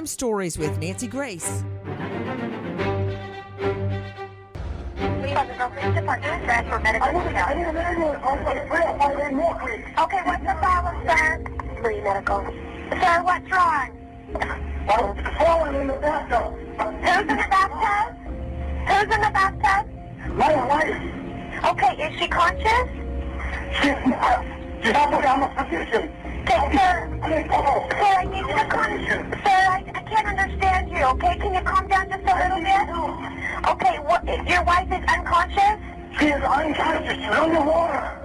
Crime Stories with Nancy Grace. Okay, what's the problem, sir? Free medical. Sir, what's wrong? I'm falling in the bathtub. Who's in the bathtub? Who's in the bathtub? My wife, Okay, is she conscious? she's not. She's not I'm a physician. Sir. I Sir, I need you to Sir, I, I can't understand you, okay? Can you calm down just a little bit? Okay, what, your wife is unconscious? she is unconscious. She's underwater.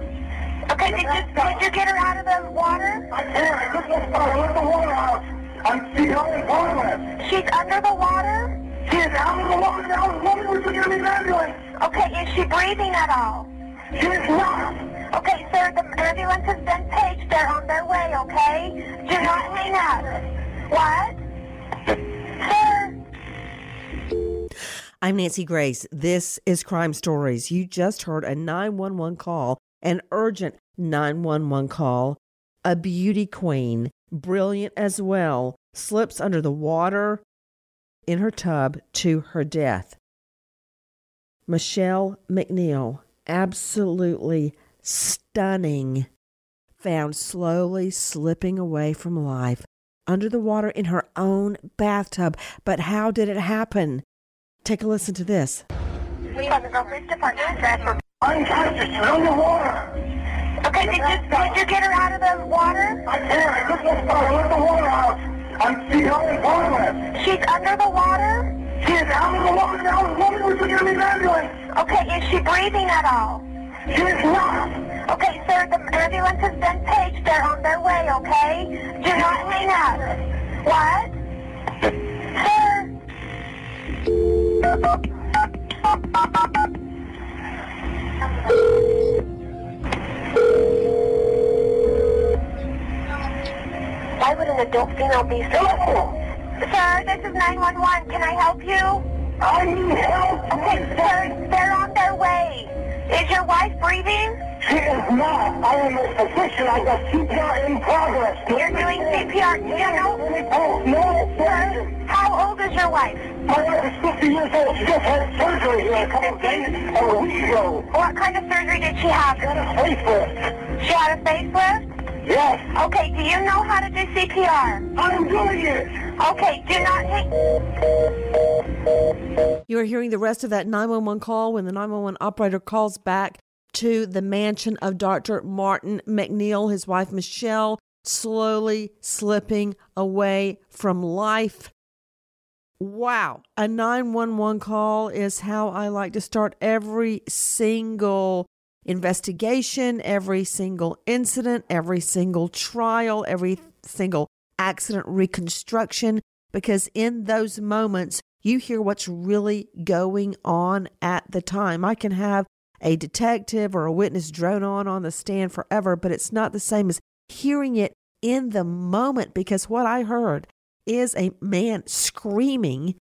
Okay, did you, did you get her out of the water? I can't. I just let I let the water out. I'm she's in progress. She's under the water? She is out of the water now. Woman, we're going to an ambulance. Okay, is she breathing at all? She is not. Okay, sir, the ambulance has been paged. They're on their way, okay? Do not hang up. What? Sir? I'm Nancy Grace. This is Crime Stories. You just heard a 911 call, an urgent 911 call. A beauty queen, brilliant as well, slips under the water in her tub to her death. Michelle MacNeill, absolutely stunning, found slowly slipping away from life under the water in her own bathtub. But how did it happen? Take a listen to this. We have the police department transfer. Unconscious. She's underwater. Okay, did you, did you get her out of the water? I can't. I just let I let the water out. I'm she's in progress. She's under the water? She is out of the water now. Woman, we're going an ambulance. Okay, is she breathing at all? She is not. Okay, sir, the ambulance has been paged. They're on their way, okay? Do not hang up. What? Sir? Why would an adult female be so... cool? Sir, this is 911. Can I help you? I need help. Okay, sir, they're on their way. Is your wife breathing? She is not. I am a physician. I got CPR in progress. You're doing CPR. Do you know? Oh, no, Sir, how old is your wife? My wife is 50 years old. She just had surgery here a couple of days or a week ago. What kind of surgery did she have? Got a facelift. She had a facelift? Yes, Okay, do you know how to do CPR? I'm doing it. Okay, do not hang... You are hearing the rest of that 911 call when the 911 operator calls back to the mansion of Dr. Martin MacNeill, his wife Michelle, slowly slipping away from life. Wow. A 911 call is how I like to start every single investigation, every single incident, every single trial, every single accident reconstruction, because in those moments, you hear what's really going on at the time. I can have a detective or a witness drone on on the stand forever, but it's not the same as hearing it in the moment because what I heard is a man screaming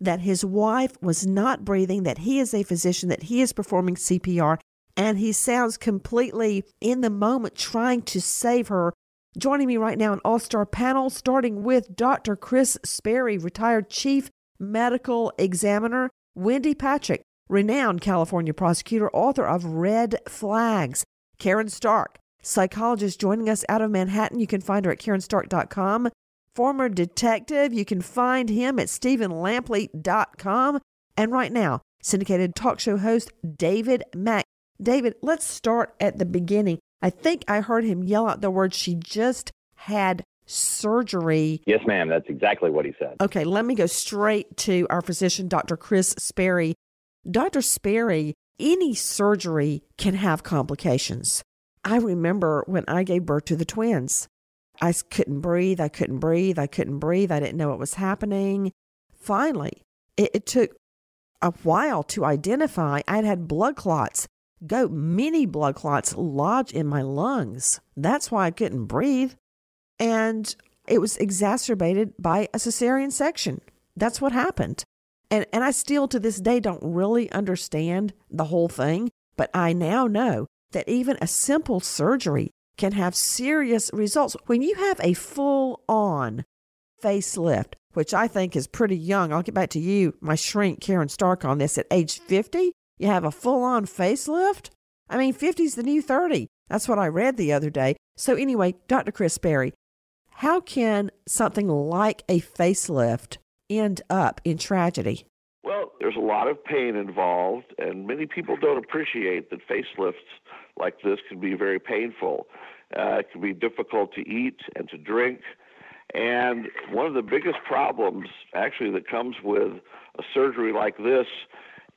that his wife was not breathing, that he is a physician, that he is performing CPR, and he sounds completely in the moment trying to save her. Joining me right now, an all star panel, starting with Dr. Chris Sperry, retired chief medical examiner, Wendy Patrick, renowned California prosecutor, author of Red Flags, Karen Stark, psychologist joining us out of Manhattan. You can find her at KarenStark.com. Former detective, you can find him at StephenLampley.com. And right now, syndicated talk show host David Mack. David, let's start at the beginning. I think I heard him yell out the words, she just had surgery. Yes, ma'am. That's exactly what he said. Okay, let me go straight to our physician, Dr. Chris Sperry. Dr. Sperry, any surgery can have complications. I remember when I gave birth to the twins. I couldn't breathe. I couldn't breathe. I couldn't breathe. I didn't know what was happening. Finally, it, it took a while to identify. I'd had blood clots go, many blood clots lodge in my lungs. That's why I couldn't breathe. And it was exacerbated by a cesarean section. That's what happened. And, and I still to this day don't really understand the whole thing, but I now know that even a simple surgery can have serious results. When you have a full on facelift, which I think is pretty young, I'll get back to you, my shrink, Karen Stark, on this at age 50. You have a full on facelift? I mean, 50 is the new 30. That's what I read the other day. So, anyway, Dr. Chris Sperry, how can something like a facelift end up in tragedy? Well, there's a lot of pain involved, and many people don't appreciate that facelifts like this can be very painful. Uh, it can be difficult to eat and to drink. And one of the biggest problems, actually, that comes with a surgery like this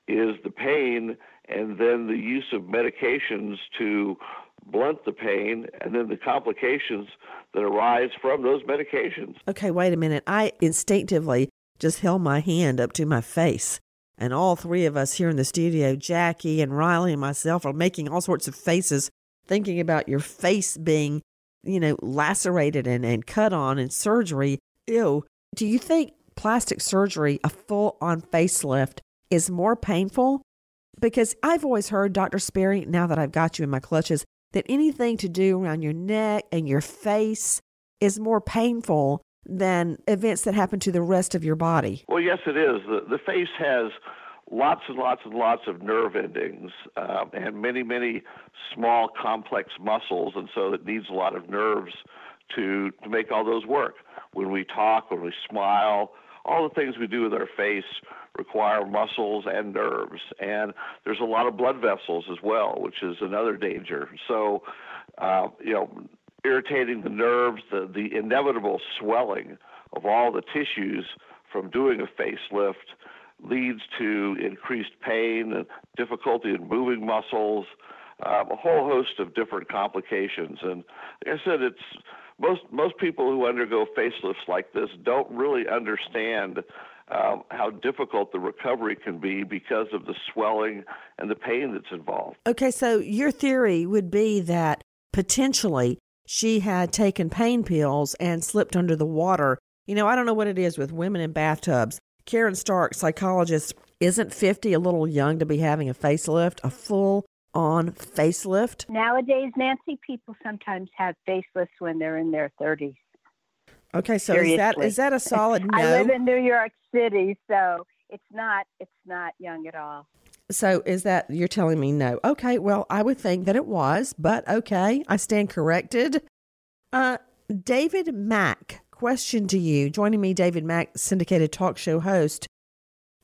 is the pain and then the use of medications to blunt the pain and then the complications that arise from those medications. Okay, wait a minute. I instinctively just held my hand up to my face. And all three of us here in the studio, Jackie and Riley and myself, are making all sorts of faces, thinking about your face being, you know, lacerated and, and cut on in surgery. Ew. Do you think plastic surgery, a full on facelift, is more painful? Because I've always heard, Dr. Sperry, now that I've got you in my clutches, that anything to do around your neck and your face is more painful than events that happen to the rest of your body. Well, yes, it is. The, the face has lots and lots and lots of nerve endings uh, and many, many small, complex muscles, and so it needs a lot of nerves to, to make all those work. When we talk, when we smile, all the things we do with our face require muscles and nerves. And there's a lot of blood vessels as well, which is another danger. So, uh, you know, irritating the nerves, the, the inevitable swelling of all the tissues from doing a facelift leads to increased pain and difficulty in moving muscles, um, a whole host of different complications. And like I said, it's most most people who undergo facelifts like this don't really understand um, how difficult the recovery can be because of the swelling and the pain that's involved. Okay, so your theory would be that potentially she had taken pain pills and slipped under the water. You know, I don't know what it is with women in bathtubs. Karen Stark, psychologist, isn't 50 a little young to be having a facelift, a full on facelift? Nowadays, Nancy, people sometimes have facelifts when they're in their 30s. Okay, so is that is that a solid no? I live in New York City, so it's not it's not young at all. So is that you're telling me no? Okay, well, I would think that it was, but okay, I stand corrected. Uh, David Mack, question to you. Joining me, David Mack, syndicated talk show host.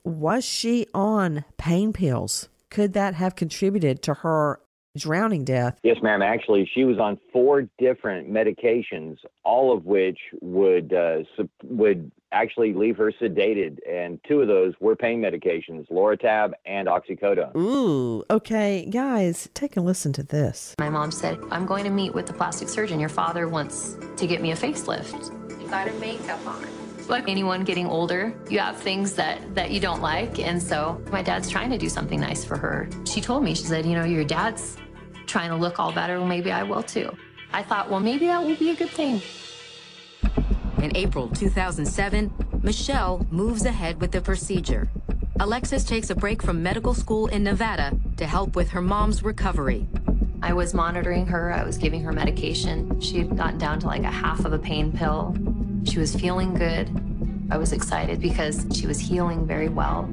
Was she on pain pills? Could that have contributed to her drowning death? Yes, ma'am. Actually, she was on four different medications, all of which would uh, would actually leave her sedated, and two of those were pain medications, Lortab and oxycodone. Ooh, okay, guys, take a listen to this. My mom said, "I'm going to meet with the plastic surgeon. Your father wants to get me a facelift." You got a makeup on like anyone getting older, you have things that, that you don't like. And so my dad's trying to do something nice for her. She told me, she said, you know, your dad's trying to look all better. Well, maybe I will too. I thought, well, maybe that will be a good thing. In April 2007, Michelle moves ahead with the procedure. Alexis takes a break from medical school in Nevada to help with her mom's recovery. I was monitoring her, I was giving her medication. She had gotten down to like a half of a pain pill. She was feeling good. I was excited because she was healing very well.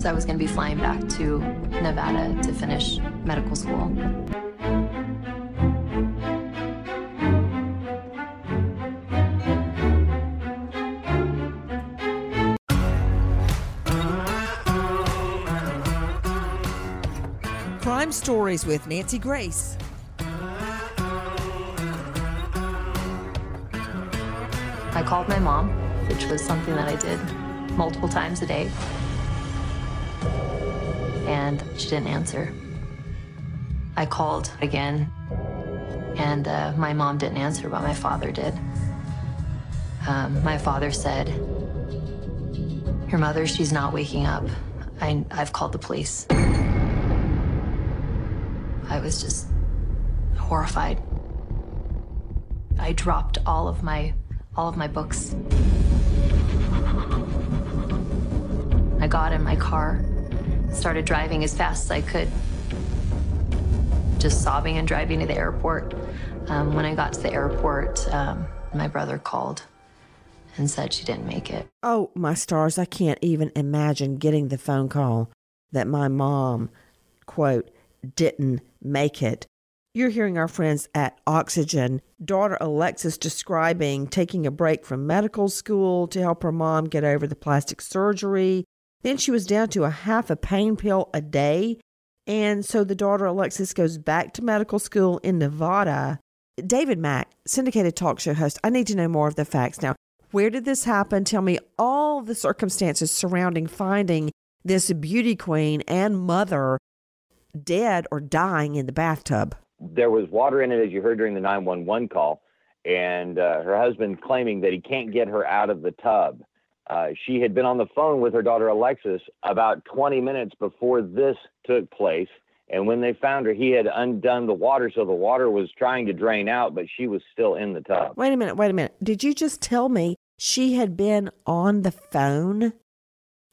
So I was going to be flying back to Nevada to finish medical school. Crime Stories with Nancy Grace. I called my mom, which was something that I did multiple times a day. And she didn't answer. I called again, and uh, my mom didn't answer, but my father did. Um, my father said, Your mother, she's not waking up. I, I've called the police. I was just horrified. I dropped all of my all of my books. I got in my car, started driving as fast as I could, just sobbing and driving to the airport. Um, when I got to the airport, um, my brother called and said she didn't make it. Oh, my stars, I can't even imagine getting the phone call that my mom, quote, didn't make it. You're hearing our friends at Oxygen, daughter Alexis describing taking a break from medical school to help her mom get over the plastic surgery. Then she was down to a half a pain pill a day. And so the daughter Alexis goes back to medical school in Nevada. David Mack, syndicated talk show host, I need to know more of the facts now. Where did this happen? Tell me all the circumstances surrounding finding this beauty queen and mother dead or dying in the bathtub. There was water in it, as you heard during the 911 call, and uh, her husband claiming that he can't get her out of the tub. Uh, she had been on the phone with her daughter Alexis about 20 minutes before this took place. And when they found her, he had undone the water, so the water was trying to drain out, but she was still in the tub. Wait a minute, wait a minute. Did you just tell me she had been on the phone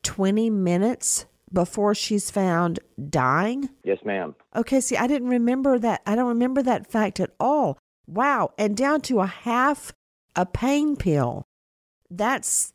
20 minutes before she's found dying? Yes, ma'am. Okay, see, I didn't remember that. I don't remember that fact at all. Wow. And down to a half a pain pill. That's,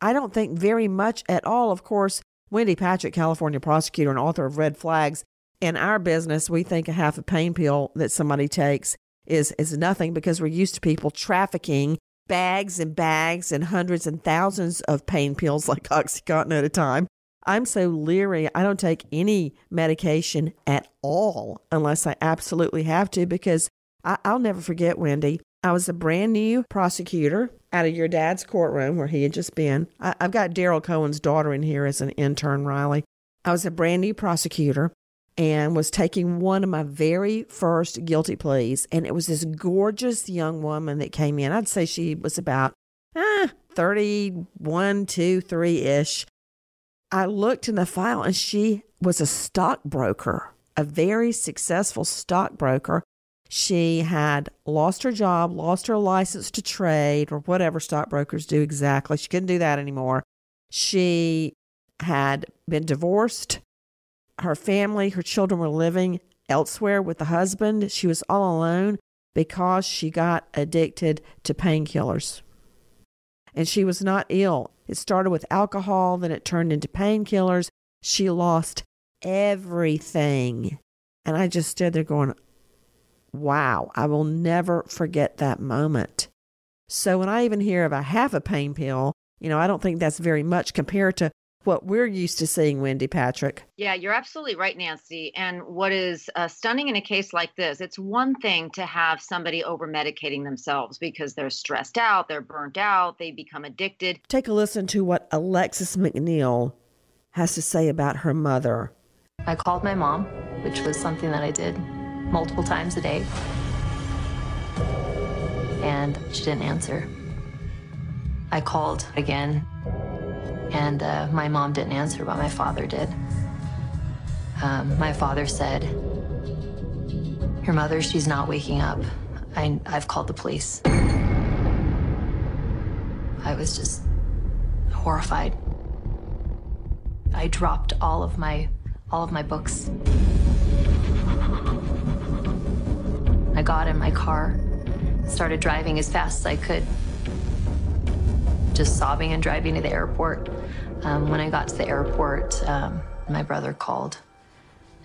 I don't think very much at all. Of course, Wendy Patrick, California prosecutor and author of Red Flags. In our business, we think a half a pain pill that somebody takes is, is nothing because we're used to people trafficking bags and bags and hundreds and thousands of pain pills like Oxycontin at a time. I'm so leery. I don't take any medication at all unless I absolutely have to because I, will never forget, Wendy. I was a brand new prosecutor out of your dad's courtroom where he had just been. I, I've got Daryl Cohen's daughter in here as an intern, Riley. I was a brand new prosecutor and was taking one of my very first guilty pleas. And it was this gorgeous young woman that came in. I'd say she was about ah, 31, 2, 3 ish. I looked in the file and she was a stockbroker, a very successful stockbroker. She had lost her job, lost her license to trade, or whatever stockbrokers do exactly. She couldn't do that anymore. She had been divorced. Her family, her children were living elsewhere with the husband. She was all alone because she got addicted to painkillers. And she was not ill. It started with alcohol, then it turned into painkillers. She lost everything. And I just stood there going, wow, I will never forget that moment. So when I even hear of a half a pain pill, you know, I don't think that's very much compared to what we're used to seeing, Wendy Patrick. Yeah, you're absolutely right, Nancy. And what is uh, stunning in a case like this, it's one thing to have somebody over medicating themselves because they're stressed out, they're burnt out, they become addicted. Take a listen to what Alexis MacNeill has to say about her mother. I called my mom, which was something that I did multiple times a day, and she didn't answer. I called again and uh, my mom didn't answer, but my father did. Um, my father said, Your mother, she's not waking up. I, I've called the police. I was just horrified. I dropped all of my all of my books. I got in my car, started driving as fast as I could, just sobbing and driving to the airport. Um, when I got to the airport, um, my brother called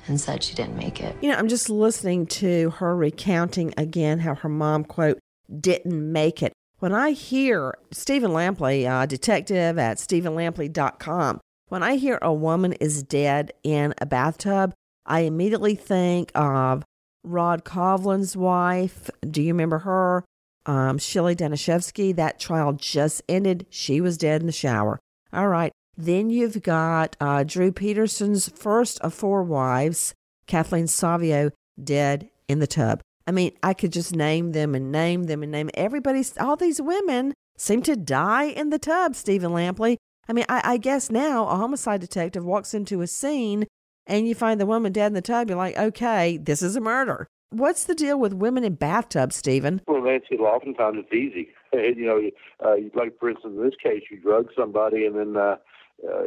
and said she didn't make it. You know, I'm just listening to her recounting again how her mom, quote, didn't make it. When I hear Stephen Lampley, uh, detective at StephenLampley.com, when I hear a woman is dead in a bathtub, I immediately think of Rod Covlin's wife. Do you remember her? Um, Shelley Danishefsky. That trial just ended. She was dead in the shower. All right. Then you've got uh, Drew Peterson's first of four wives, Kathleen Savio, dead in the tub. I mean, I could just name them and name them and name everybody. All these women seem to die in the tub, Stephen Lampley. I mean, I, I guess now a homicide detective walks into a scene and you find the woman dead in the tub. You're like, okay, this is a murder. What's the deal with women in bathtubs, Stephen? Well, Nancy, oftentimes it's easy. you know, uh, like for instance, in this case, you drug somebody and then uh, uh,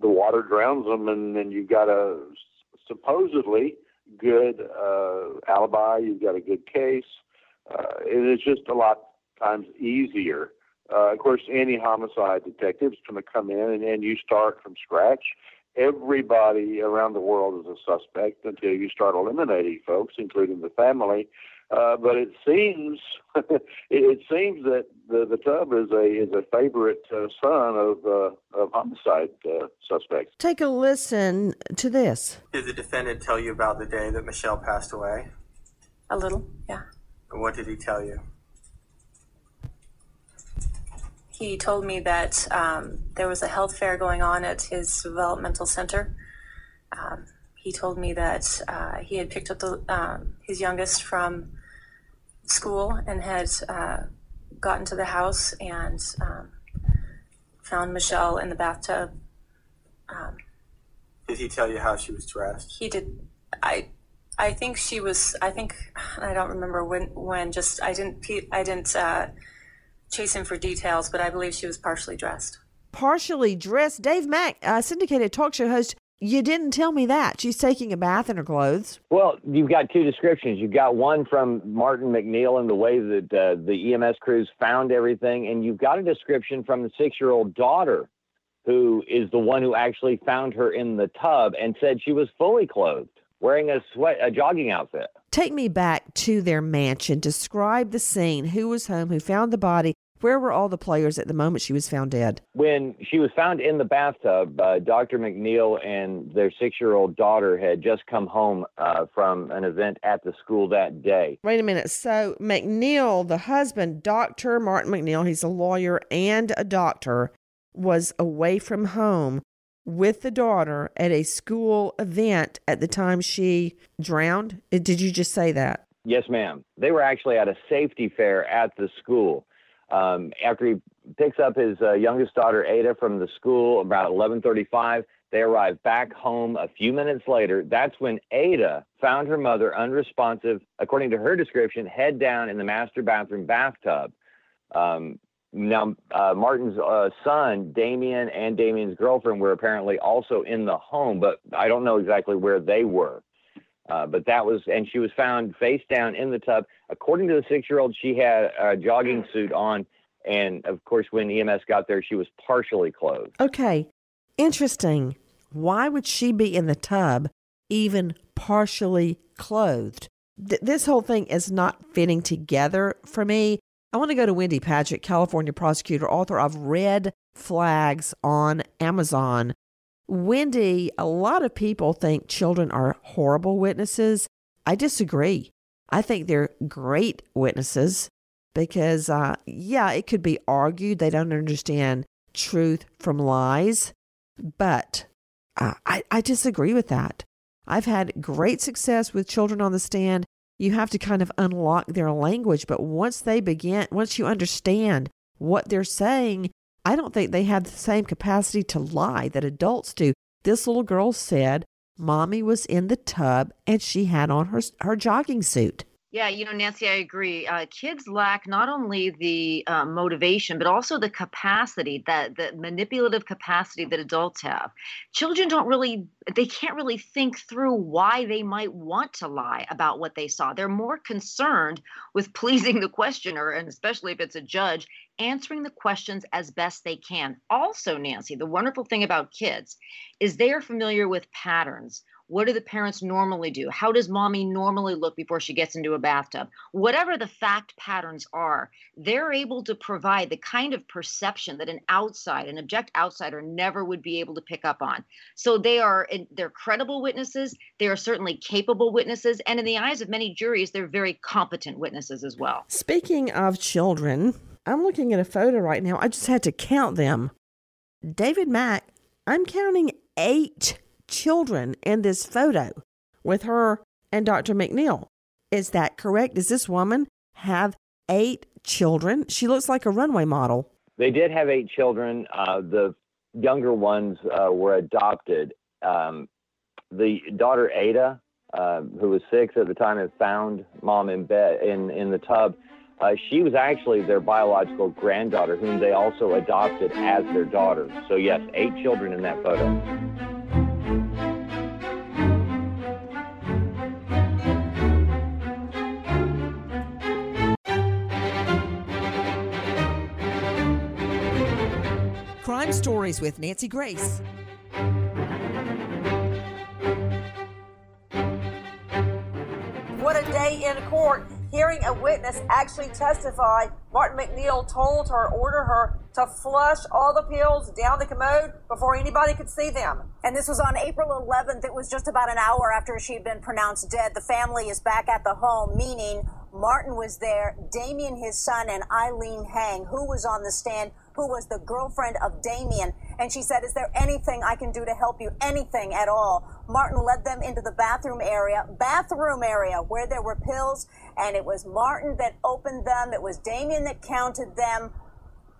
the water drowns them, and then you've got a supposedly good uh, alibi. You've got a good case. Uh, it is just a lot times easier. Uh, of course, any homicide detective is going to come in and, and you start from scratch. Everybody around the world is a suspect until you start eliminating folks, including the family. Uh, but it seems it, it, seems that the, the tub is a is a favorite uh, son of uh, of homicide uh, suspects. Take a listen to this. Did the defendant tell you about the day that Michelle passed away? A little, yeah. And what did he tell you? He told me that um, there was a health fair going on at his developmental center. Um, he told me that uh, he had picked up the, um, his youngest from school and had uh, gotten to the house and um, found Michelle in the bathtub. Um, did he tell you how she was dressed? He did. I, I think she was. I think I don't remember when. When just I didn't. I didn't uh, chase him for details, but I believe she was partially dressed. Partially dressed. Dave Mack, uh, syndicated talk show host, you didn't tell me that. She's taking a bath in her clothes. Well, you've got two descriptions. You've got one from Martin MacNeill and the way that uh, the EMS crews found everything, and you've got a description from the six year old daughter who is the one who actually found her in the tub and said she was fully clothed, wearing a sweat a jogging outfit. Take me back to their mansion. Describe the scene. Who was home? Who found the body? Where were all the players at the moment she was found dead? When she was found in the bathtub, uh, Dr. MacNeill and their six year old daughter had just come home uh, from an event at the school that day. Wait a minute. So, MacNeill, the husband, Dr. Martin MacNeill, he's a lawyer and a doctor, was away from home with the daughter at a school event at the time she drowned. Did you just say that? Yes, ma'am. They were actually at a safety fair at the school. Um, after he picks up his uh, youngest daughter Ada from the school about 11:35, they arrive back home a few minutes later. That's when Ada found her mother unresponsive, according to her description, head down in the master bathroom bathtub. Um, now, uh, Martin's uh, son, Damian, and Damian's girlfriend were apparently also in the home, but I don't know exactly where they were. Uh, but that was, and she was found face down in the tub. According to the six year old, she had a jogging suit on. And of course, when EMS got there, she was partially clothed. Okay. Interesting. Why would she be in the tub, even partially clothed? Th- this whole thing is not fitting together for me. I want to go to Wendy Patrick, California prosecutor, author of Red Flags on Amazon. Wendy, a lot of people think children are horrible witnesses. I disagree. I think they're great witnesses because, uh, yeah, it could be argued they don't understand truth from lies, but uh, I, I disagree with that. I've had great success with children on the stand. You have to kind of unlock their language, but once they begin, once you understand what they're saying, I don't think they have the same capacity to lie that adults do. This little girl said mommy was in the tub and she had on her, her jogging suit. Yeah, you know, Nancy, I agree. Uh, kids lack not only the uh, motivation, but also the capacity, that the manipulative capacity that adults have. Children don't really, they can't really think through why they might want to lie about what they saw. They're more concerned with pleasing the questioner, and especially if it's a judge, answering the questions as best they can. Also, Nancy, the wonderful thing about kids is they are familiar with patterns what do the parents normally do? How does mommy normally look before she gets into a bathtub? Whatever the fact patterns are, they're able to provide the kind of perception that an outside, an object outsider never would be able to pick up on. So they are they're credible witnesses, they are certainly capable witnesses, and in the eyes of many juries, they're very competent witnesses as well. Speaking of children, I'm looking at a photo right now. I just had to count them. David Mack, I'm counting eight children in this photo with her and Dr. MacNeill. Is that correct? Does this woman have eight children? She looks like a runway model. They did have eight children. Uh, the younger ones uh, were adopted. Um, the daughter Ada, uh, who was six at the time, had found mom in bed in in the tub. Uh, she was actually their biological granddaughter, whom they also adopted as their daughter. So yes, eight children in that photo. Crime Stories with Nancy Grace. What a day in court. Hearing a witness actually testify, Martin MacNeill told her, order her to flush all the pills down the commode before anybody could see them. And this was on April 11th. It was just about an hour after she had been pronounced dead. The family is back at the home, meaning Martin was there, Damian, his son, and Eileen Hang, who was on the stand, who was the girlfriend of Damian. And she said, Is there anything I can do to help you? Anything at all. Martin led them into the bathroom area, bathroom area where there were pills, and it was Martin that opened them. It was Damian that counted them.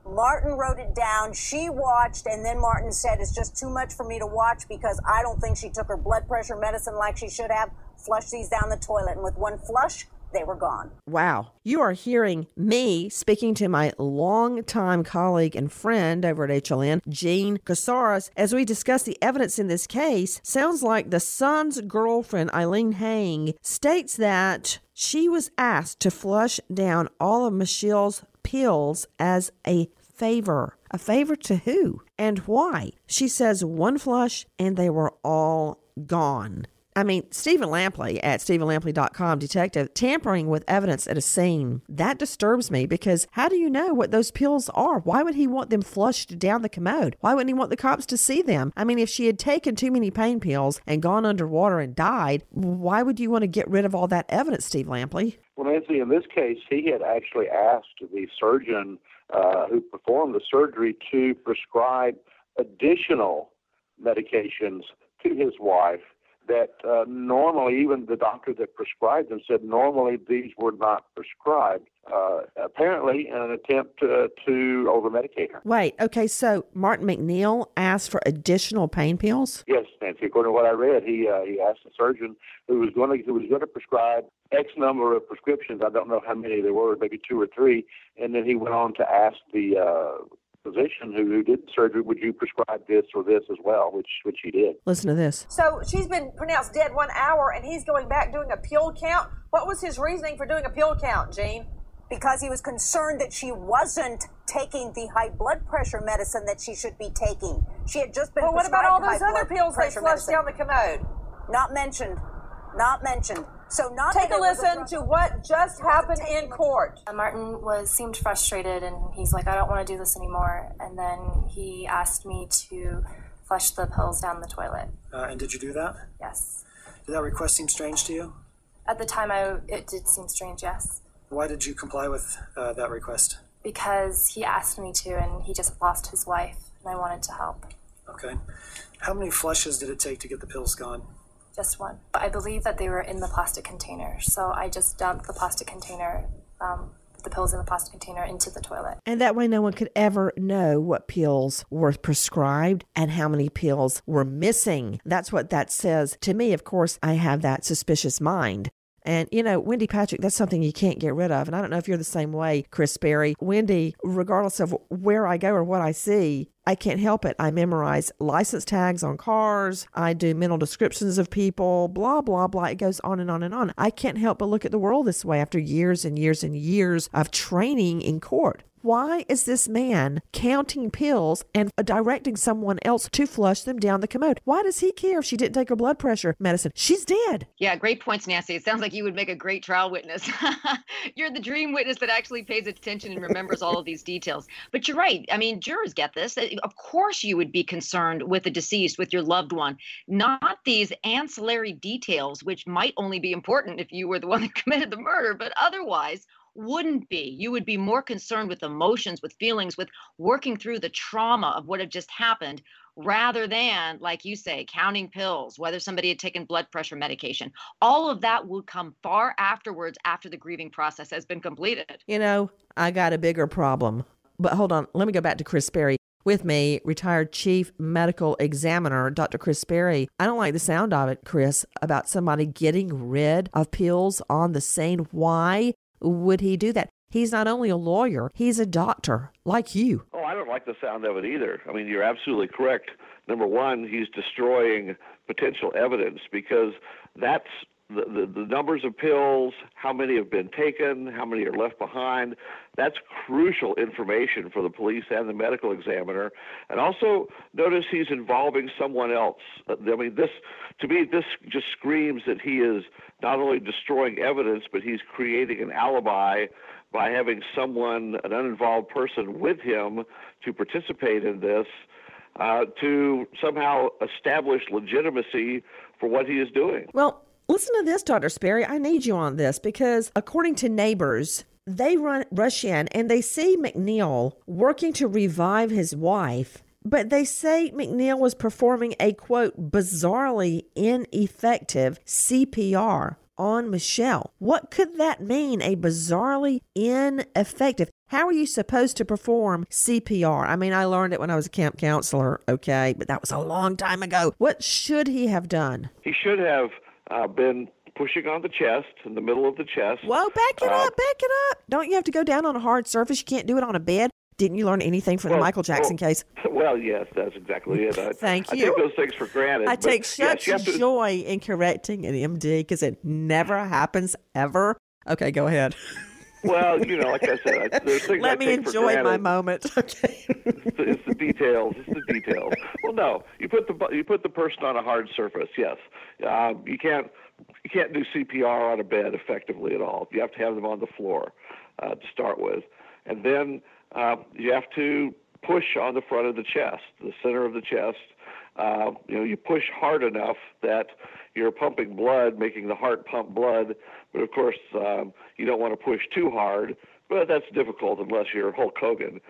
Martin wrote it down. She watched, and then Martin said, It's just too much for me to watch because I don't think she took her blood pressure medicine like she should have. Flush these down the toilet. And with one flush, they were gone. Wow. You are hearing me speaking to my longtime colleague and friend over at HLN, Jean Casarez, as we discuss the evidence in this case. Sounds like the son's girlfriend, Eileen Hang, states that she was asked to flush down all of Michelle's pills as a favor. A favor to who and why? She says one flush and they were all gone. I mean, Stephen Lampley at StephenLampley.com, detective, tampering with evidence at a scene. That disturbs me because how do you know what those pills are? Why would he want them flushed down the commode? Why wouldn't he want the cops to see them? I mean, if she had taken too many pain pills and gone underwater and died, why would you want to get rid of all that evidence, Steve Lampley? Well, Nancy, in this case, he had actually asked the surgeon uh, who performed the surgery to prescribe additional medications to his wife that uh, normally, even the doctor that prescribed them said normally these were not prescribed. Uh, apparently, in an attempt to, to over medicate her. Wait, okay, so Martin MacNeill asked for additional pain pills? Yes, Nancy. According to what I read, he uh, he asked the surgeon who was going to who was going to prescribe X number of prescriptions. I don't know how many there were, maybe two or three, and then he went on to ask the uh, physician who, who did surgery, would you prescribe this or this as well, which which he did. Listen to this. So she's been pronounced dead one hour, and he's going back doing a pill count. What was his reasoning for doing a pill count, Jean? Because he was concerned that she wasn't taking the high blood pressure medicine that she should be taking. She had just been. Well, what about all those other pills they flushed medicine. down the commode? Not mentioned. Not mentioned. So not take a listen to what just happened in court. Uh, Martin was seemed frustrated, and he's like, "I don't want to do this anymore." And then he asked me to flush the pills down the toilet. Uh, and did you do that? Yes. Did that request seem strange to you? At the time, I it did seem strange. Yes. Why did you comply with uh, that request? Because he asked me to, and he just lost his wife, and I wanted to help. Okay. How many flushes did it take to get the pills gone? Just one. I believe that they were in the plastic container, so I just dumped the plastic container, um, the pills in the plastic container into the toilet. And that way, no one could ever know what pills were prescribed and how many pills were missing. That's what that says to me. Of course, I have that suspicious mind. And, you know, Wendy Patrick, that's something you can't get rid of. And I don't know if you're the same way, Chris Sperry. Wendy, regardless of where I go or what I see, I can't help it. I memorize license tags on cars. I do mental descriptions of people, blah, blah, blah. It goes on and on and on. I can't help but look at the world this way after years and years and years of training in court. Why is this man counting pills and uh, directing someone else to flush them down the commode? Why does he care if she didn't take her blood pressure medicine? She's dead. Yeah, great points, Nancy. It sounds like you would make a great trial witness. you're the dream witness that actually pays attention and remembers all of these details. But you're right. I mean, jurors get this. Uh, of course, you would be concerned with the deceased, with your loved one, not these ancillary details, which might only be important if you were the one that committed the murder, but otherwise, wouldn't be. You would be more concerned with emotions, with feelings, with working through the trauma of what had just happened rather than, like you say, counting pills, whether somebody had taken blood pressure medication. All of that would come far afterwards after the grieving process has been completed. You know, I got a bigger problem. But hold on, let me go back to Chris Sperry. With me, retired chief medical examiner, Dr. Chris Sperry. I don't like the sound of it, Chris, about somebody getting rid of pills on the scene. Why would he do that? He's not only a lawyer, he's a doctor like you. Oh, I don't like the sound of it either. I mean, you're absolutely correct. Number one, he's destroying potential evidence because that's the, the, numbers of pills, how many have been taken, how many are left behind. That's crucial information for the police and the medical examiner. And also, notice he's involving someone else. I mean, this, to me, this just screams that he is not only destroying evidence, but he's creating an alibi by having someone, an uninvolved person, with him to participate in this. Uh, to somehow establish legitimacy for what he is doing. Well, Listen to this, Dr. Sperry. I need you on this because according to neighbors, they run rush in and they see MacNeill working to revive his wife, but they say MacNeill was performing a quote bizarrely ineffective CPR on Michelle. What could that mean? A bizarrely ineffective. How are you supposed to perform CPR? I mean, I learned it when I was a camp counselor, okay, but that was a long time ago. What should he have done? He should have uh, been pushing on the chest, in the middle of the chest. Whoa, back it uh, up, back it up. Don't you have to go down on a hard surface? You can't do it on a bed. Didn't you learn anything from well, the Michael Jackson well, case? Well, yes, that's exactly it. I, Thank I you. take those things for granted. I take such yes, to... joy in correcting an MD because it never happens ever. Okay, go ahead. Well, you know, like I said, I, there's things Let I me enjoy my moment. Okay. Details. It's the details. Well, no, you put the you put the person on a hard surface. Yes, um, you can't you can't do CPR on a bed effectively at all. You have to have them on the floor uh, to start with, and then uh, you have to push on the front of the chest, the center of the chest. Uh, you know, you push hard enough that you're pumping blood, making the heart pump blood. But of course, um, you don't want to push too hard. But that's difficult unless you're Hulk Hogan.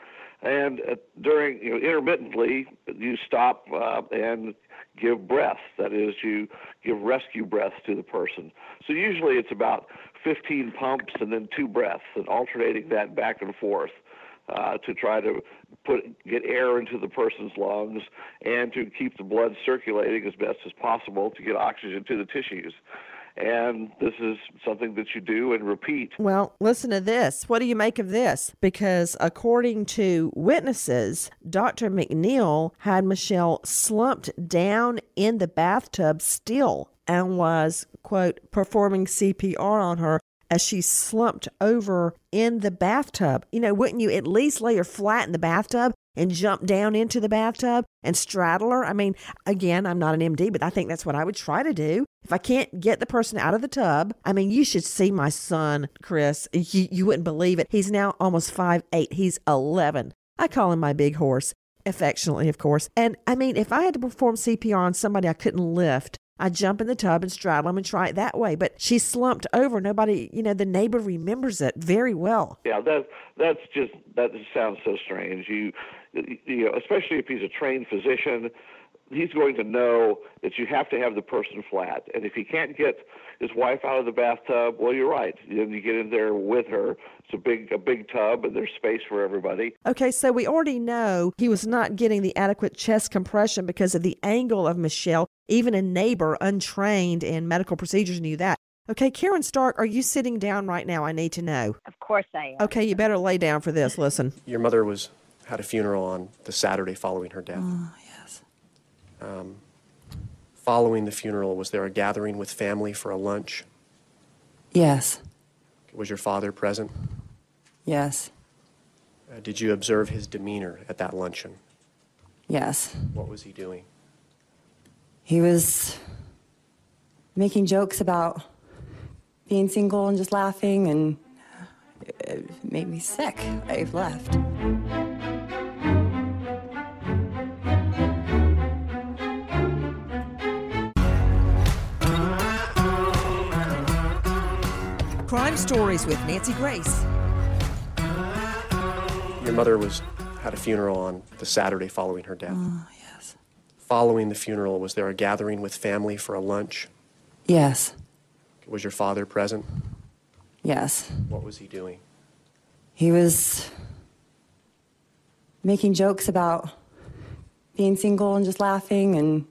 And uh, during, you know, intermittently, you stop uh, and give breath. That is, you give rescue breath to the person. So usually it's about 15 pumps and then two breaths, and alternating that back and forth uh, to try to put get air into the person's lungs and to keep the blood circulating as best as possible to get oxygen to the tissues. And this is something that you do and repeat. Well, listen to this. What do you make of this? Because according to witnesses, Dr. MacNeill had Michelle slumped down in the bathtub still and was, quote, performing CPR on her as she slumped over in the bathtub. You know, wouldn't you at least lay her flat in the bathtub and jump down into the bathtub and straddle her? I mean, again, I'm not an MD, but I think that's what I would try to do. If I can't get the person out of the tub, I mean, you should see my son, Chris. You, you wouldn't believe it. He's now almost five eight. He's 11. I call him my big horse affectionately, of course. And I mean, if I had to perform CPR on somebody I couldn't lift, I jump in the tub and straddle him and try it that way. But she slumped over. Nobody, you know, the neighbor remembers it very well. Yeah, that that's just that just sounds so strange. You, you uh, know, especially if he's a trained physician, he's going to know that you have to have the person flat. And if he can't get his wife out of the bathtub, well, you're right. Then you get in there with her. It's a big a big tub, and there's space for everybody. Okay, so we already know he was not getting the adequate chest compression because of the angle of Michelle. Even a neighbor untrained in medical procedures knew that. Okay, Karen Stark, are you sitting down right now? I need to know. Of course I am. Okay, you better lay down for this. Listen. Your mother was had a funeral on the Saturday following her death. Oh, yes. Um, following the funeral, was there a gathering with family for a lunch? Yes. Was your father present? Yes. Uh, did you observe his demeanor at that luncheon? Yes. What was he doing? He was making jokes about being single and just laughing, and it made me sick. I left. Crime Stories with Nancy Grace. Your mother was had a funeral on the Saturday following her death. Oh, yes. Following the funeral, was there a gathering with family for a lunch? Yes. Was your father present? Yes. What was he doing? He was making jokes about being single and just laughing, and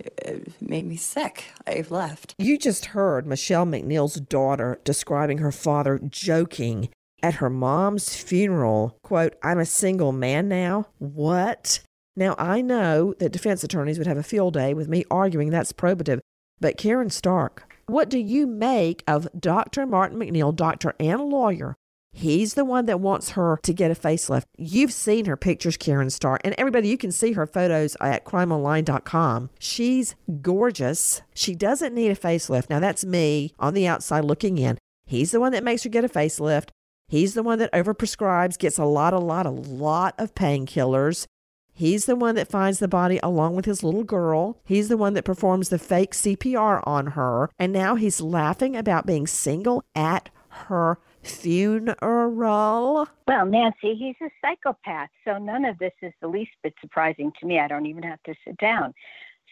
it made me sick. I've left. You just heard Michelle MacNeill's daughter describing her father joking at her mom's funeral. Quote, I'm a single man now. What? Now, I know that defense attorneys would have a field day with me arguing that's probative, but Karen Stark, what do you make of Dr. Martin MacNeill, doctor and lawyer? He's the one that wants her to get a facelift. You've seen her pictures, Karen Stark, and everybody, you can see her photos at crimeonline.com. She's gorgeous. She doesn't need a facelift. Now, that's me on the outside looking in. He's the one that makes her get a facelift. He's the one that overprescribes, gets a lot, a lot, a lot of painkillers. He's the one that finds the body along with his little girl. He's the one that performs the fake CPR on her. And now he's laughing about being single at her funeral. Well, Nancy, he's a psychopath, so none of this is the least bit surprising to me. I don't even have to sit down.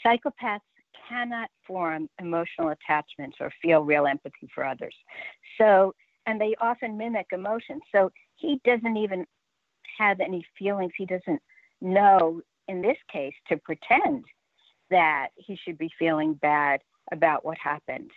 Psychopaths cannot form emotional attachments or feel real empathy for others. So, and they often mimic emotions. So he doesn't even have any feelings. He doesn't know, in this case, to pretend that he should be feeling bad about what happened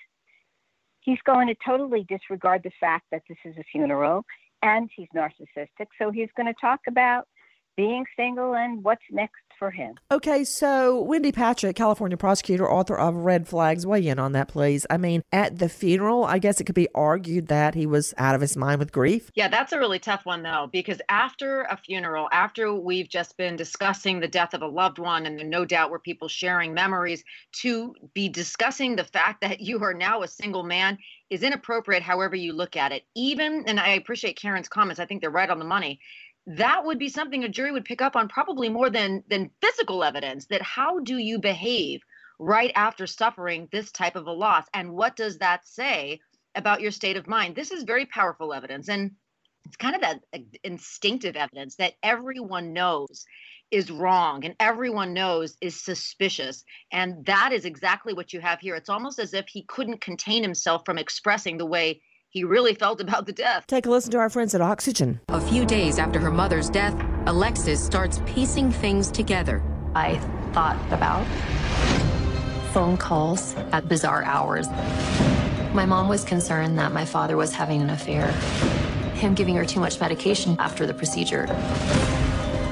he's going to totally disregard the fact that this is a funeral and he's narcissistic. So he's going to talk about being single and what's next for him. Okay, so Wendy Patrick, California prosecutor, author of Red Flags, weigh in on that, please. I mean, at the funeral, I guess it could be argued that he was out of his mind with grief. Yeah, that's a really tough one, though, because after a funeral, after we've just been discussing the death of a loved one, and no doubt were people sharing memories, to be discussing the fact that you are now a single man is inappropriate, however you look at it. Even, and I appreciate Karen's comments, I think they're right on the money that would be something a jury would pick up on probably more than than physical evidence that how do you behave right after suffering this type of a loss? And what does that say about your state of mind? This is very powerful evidence and it's kind of that instinctive evidence that everyone knows is wrong and everyone knows is suspicious. And that is exactly what you have here. It's almost as if he couldn't contain himself from expressing the way he really felt about the death. Take a listen to our friends at Oxygen. A few days after her mother's death, Alexis starts piecing things together. I thought about phone calls at bizarre hours. My mom was concerned that my father was having an affair, him giving her too much medication after the procedure.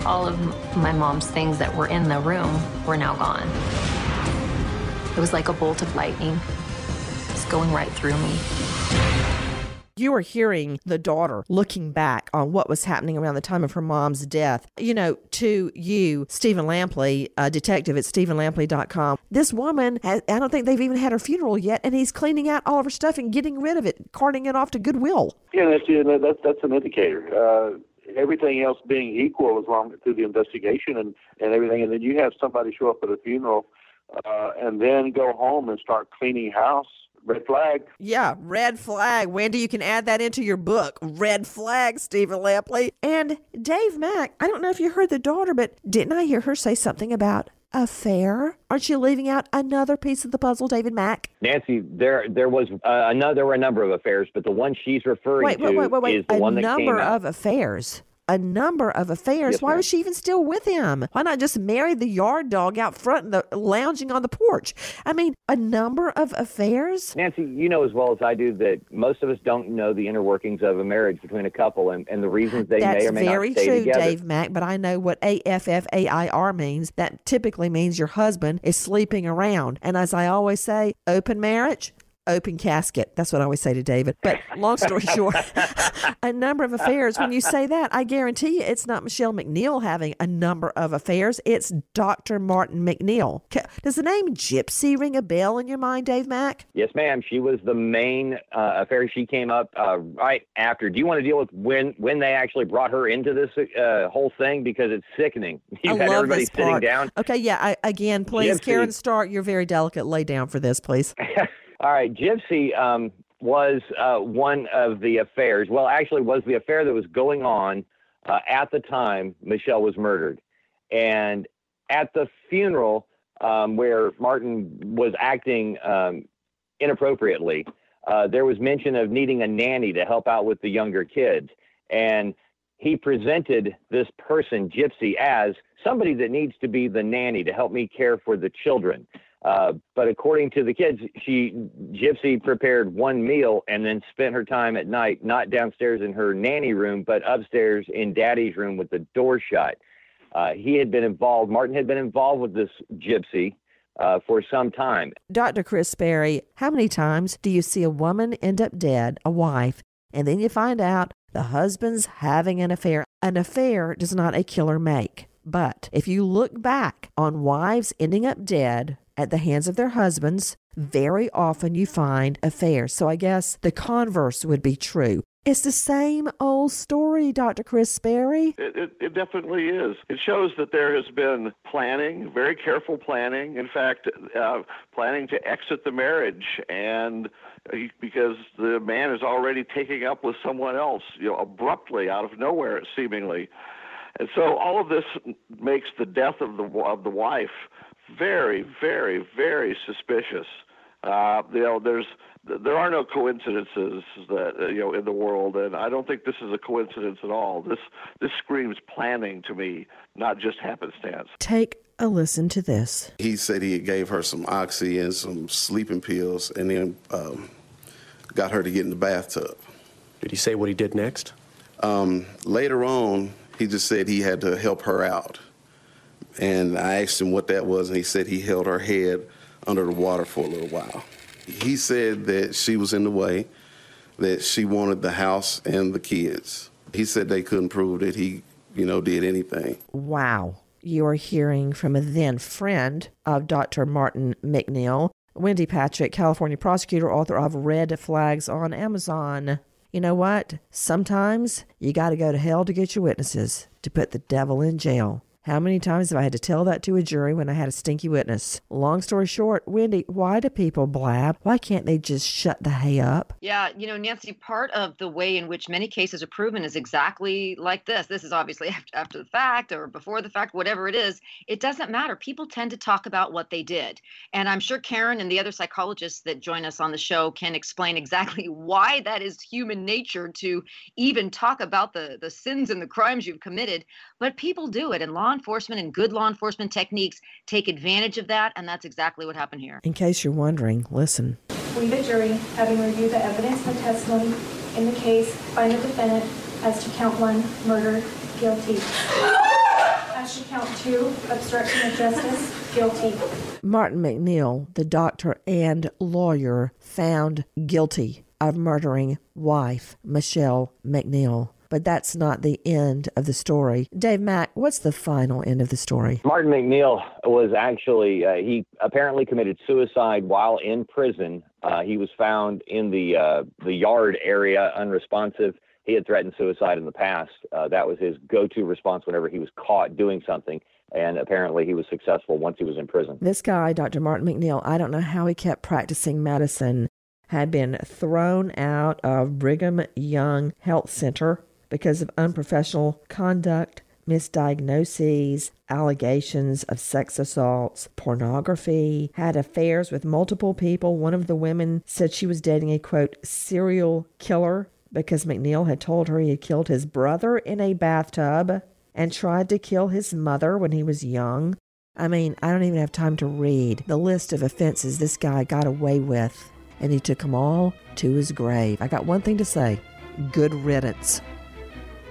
All of my mom's things that were in the room were now gone. It was like a bolt of lightning, just going right through me. You are hearing the daughter looking back on what was happening around the time of her mom's death. You know, to you, Stephen Lampley, a detective at StephenLampley.com, this woman, I don't think they've even had her funeral yet, and he's cleaning out all of her stuff and getting rid of it, carting it off to Goodwill. Yeah, that's that's that's an indicator. Uh, everything else being equal, as long through the investigation and and everything, and then you have somebody show up at a funeral, uh, and then go home and start cleaning house red flag. Yeah, red flag. Wendy, you can add that into your book. Red flag, Stephen Lampley. And Dave Mack, I don't know if you heard the daughter, but didn't I hear her say something about affair? Aren't you leaving out another piece of the puzzle, David Mack? Nancy, there there was uh, another there were a number of affairs, but the one she's referring wait, to wait, wait, wait, wait. is the a one that number came out. of affairs. A number of affairs. Yes, Why ma'am. was she even still with him? Why not just marry the yard dog out front and the lounging on the porch? I mean, a number of affairs. Nancy, you know as well as I do that most of us don't know the inner workings of a marriage between a couple and, and the reasons they That's may or may very not stay true, together. Dave Mack. But I know what A F F A I R means. That typically means your husband is sleeping around. And as I always say, open marriage. Open casket. That's what I always say to David. But long story short, a number of affairs. When you say that, I guarantee you it's not Michelle MacNeill having a number of affairs. It's Dr. Martin MacNeill. Does the name Gypsy ring a bell in your mind, Dave Mack? Yes, ma'am. She was the main uh, affair. She came up uh, right after. Do you want to deal with when when they actually brought her into this uh, whole thing because it's sickening? You've I had love everybody this sitting part. down. Okay, yeah. I, again, please, Gypsy. Karen Stark, you're very delicate. Lay down for this, please. All right, Gypsy um, was uh, one of the affairs. Well, actually, was the affair that was going on uh, at the time Michelle was murdered, and at the funeral um, where Martin was acting um, inappropriately, uh, there was mention of needing a nanny to help out with the younger kids, and he presented this person, Gypsy, as somebody that needs to be the nanny to help me care for the children. Uh, but according to the kids, she Gypsy prepared one meal and then spent her time at night not downstairs in her nanny room, but upstairs in Daddy's room with the door shut. Uh, he had been involved. Martin had been involved with this Gypsy uh, for some time. Dr. Chris Sperry, how many times do you see a woman end up dead, a wife, and then you find out the husband's having an affair? An affair does not a killer make. But if you look back on wives ending up dead at the hands of their husbands, very often you find affairs. So I guess the converse would be true. It's the same old story, Dr. Chris Sperry. It, it, it definitely is. It shows that there has been planning, very careful planning. In fact, uh, planning to exit the marriage, and uh, because the man is already taking up with someone else, you know, abruptly out of nowhere, seemingly. And so all of this makes the death of the of the wife very, very, very suspicious. Uh, you know, there's there are no coincidences that uh, you know in the world, and I don't think this is a coincidence at all. This this screams planning to me, not just happenstance. Take a listen to this. He said he gave her some oxy and some sleeping pills, and then um, got her to get in the bathtub. Did he say what he did next? Um, later on, he just said he had to help her out, and I asked him what that was, and he said he held her head under the water for a little while. He said that she was in the way, that she wanted the house and the kids. He said they couldn't prove that he, you know, did anything. Wow. You are hearing from a then friend of Dr. Martin MacNeill, Wendy Patrick, California prosecutor, author of Red Flags on Amazon. You know what? Sometimes you got to go to hell to get your witnesses, to put the devil in jail. How many times have I had to tell that to a jury when I had a stinky witness? Long story short, Wendy, why do people blab? Why can't they just shut the hay up? Yeah, you know, Nancy, part of the way in which many cases are proven is exactly like this. This is obviously after, the fact or before the fact, whatever it is. It doesn't matter. People tend to talk about what they did. And I'm sure Karen and the other psychologists that join us on the show can explain exactly why that is human nature to even talk about the, the sins and the crimes you've committed. But people do it, and law enforcement and good law enforcement techniques take advantage of that. And that's exactly what happened here. In case you're wondering, listen. We, the jury, having reviewed the evidence and testimony in the case, find the defendant as to count one, murder, guilty. As to count two, obstruction of justice, guilty. Martin MacNeill, the doctor and lawyer, found guilty of murdering wife Michelle MacNeill. But that's not the end of the story. Dave Mack, what's the final end of the story? Martin MacNeill was actually, uh, he apparently committed suicide while in prison. Uh, he was found in the, uh, the yard area unresponsive. He had threatened suicide in the past. Uh, that was his go to response whenever he was caught doing something. And apparently he was successful once he was in prison. This guy, Dr. Martin MacNeill, I don't know how he kept practicing medicine, had been thrown out of Brigham Young Health Center because of unprofessional conduct, misdiagnoses, allegations of sex assaults, pornography, had affairs with multiple people. One of the women said she was dating a quote, serial killer. because MacNeill had told her he had killed his brother in a bathtub and tried to kill his mother when he was young. I mean, I don't even have time to read the list of offenses this guy got away with, and he took them all to his grave. I got one thing to say good riddance.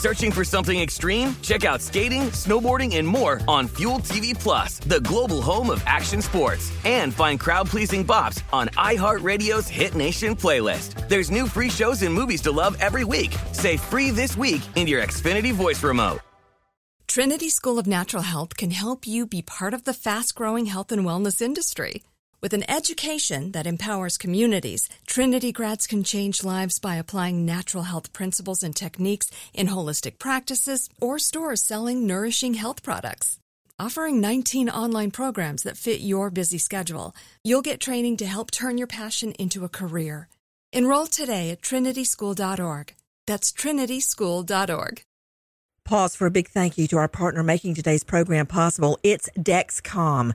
Searching for something extreme? Check out skating, snowboarding, and more on Fuel TV Plus, the global home of action sports. And find crowd-pleasing bops on iHeartRadio's Hit Nation playlist. There's new free shows and movies to love every week. Say free this week in your Xfinity voice remote. Trinity School of Natural Health can help you be part of the fast growing health and wellness industry. With an education that empowers communities, Trinity grads can change lives by applying natural health principles and techniques in holistic practices or stores selling nourishing health products. Offering 19 online programs that fit your busy schedule, you'll get training to help turn your passion into a career. Enroll today at trinityschool.org. That's trinityschool.org. Pause for a big thank you to our partner making today's program possible. It's Dexcom.